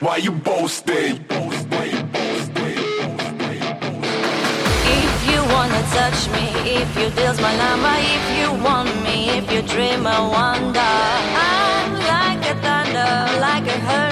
Why you boasting? If you wanna touch me, if you deal's my number, if you want me, if you dream I wonder. I'm like a thunder, like a hurricane,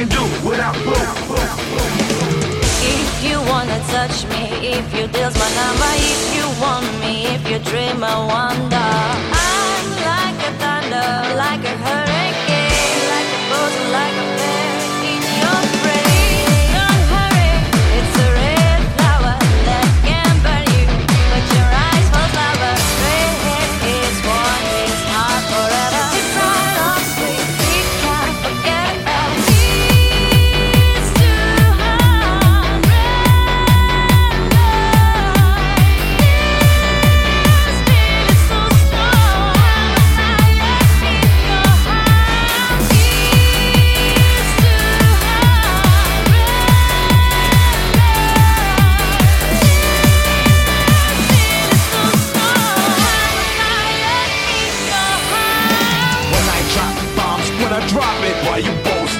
Were do without? If you wanna touch me, if you deal's my number, if you want me, if you dream I want. profit while you boast.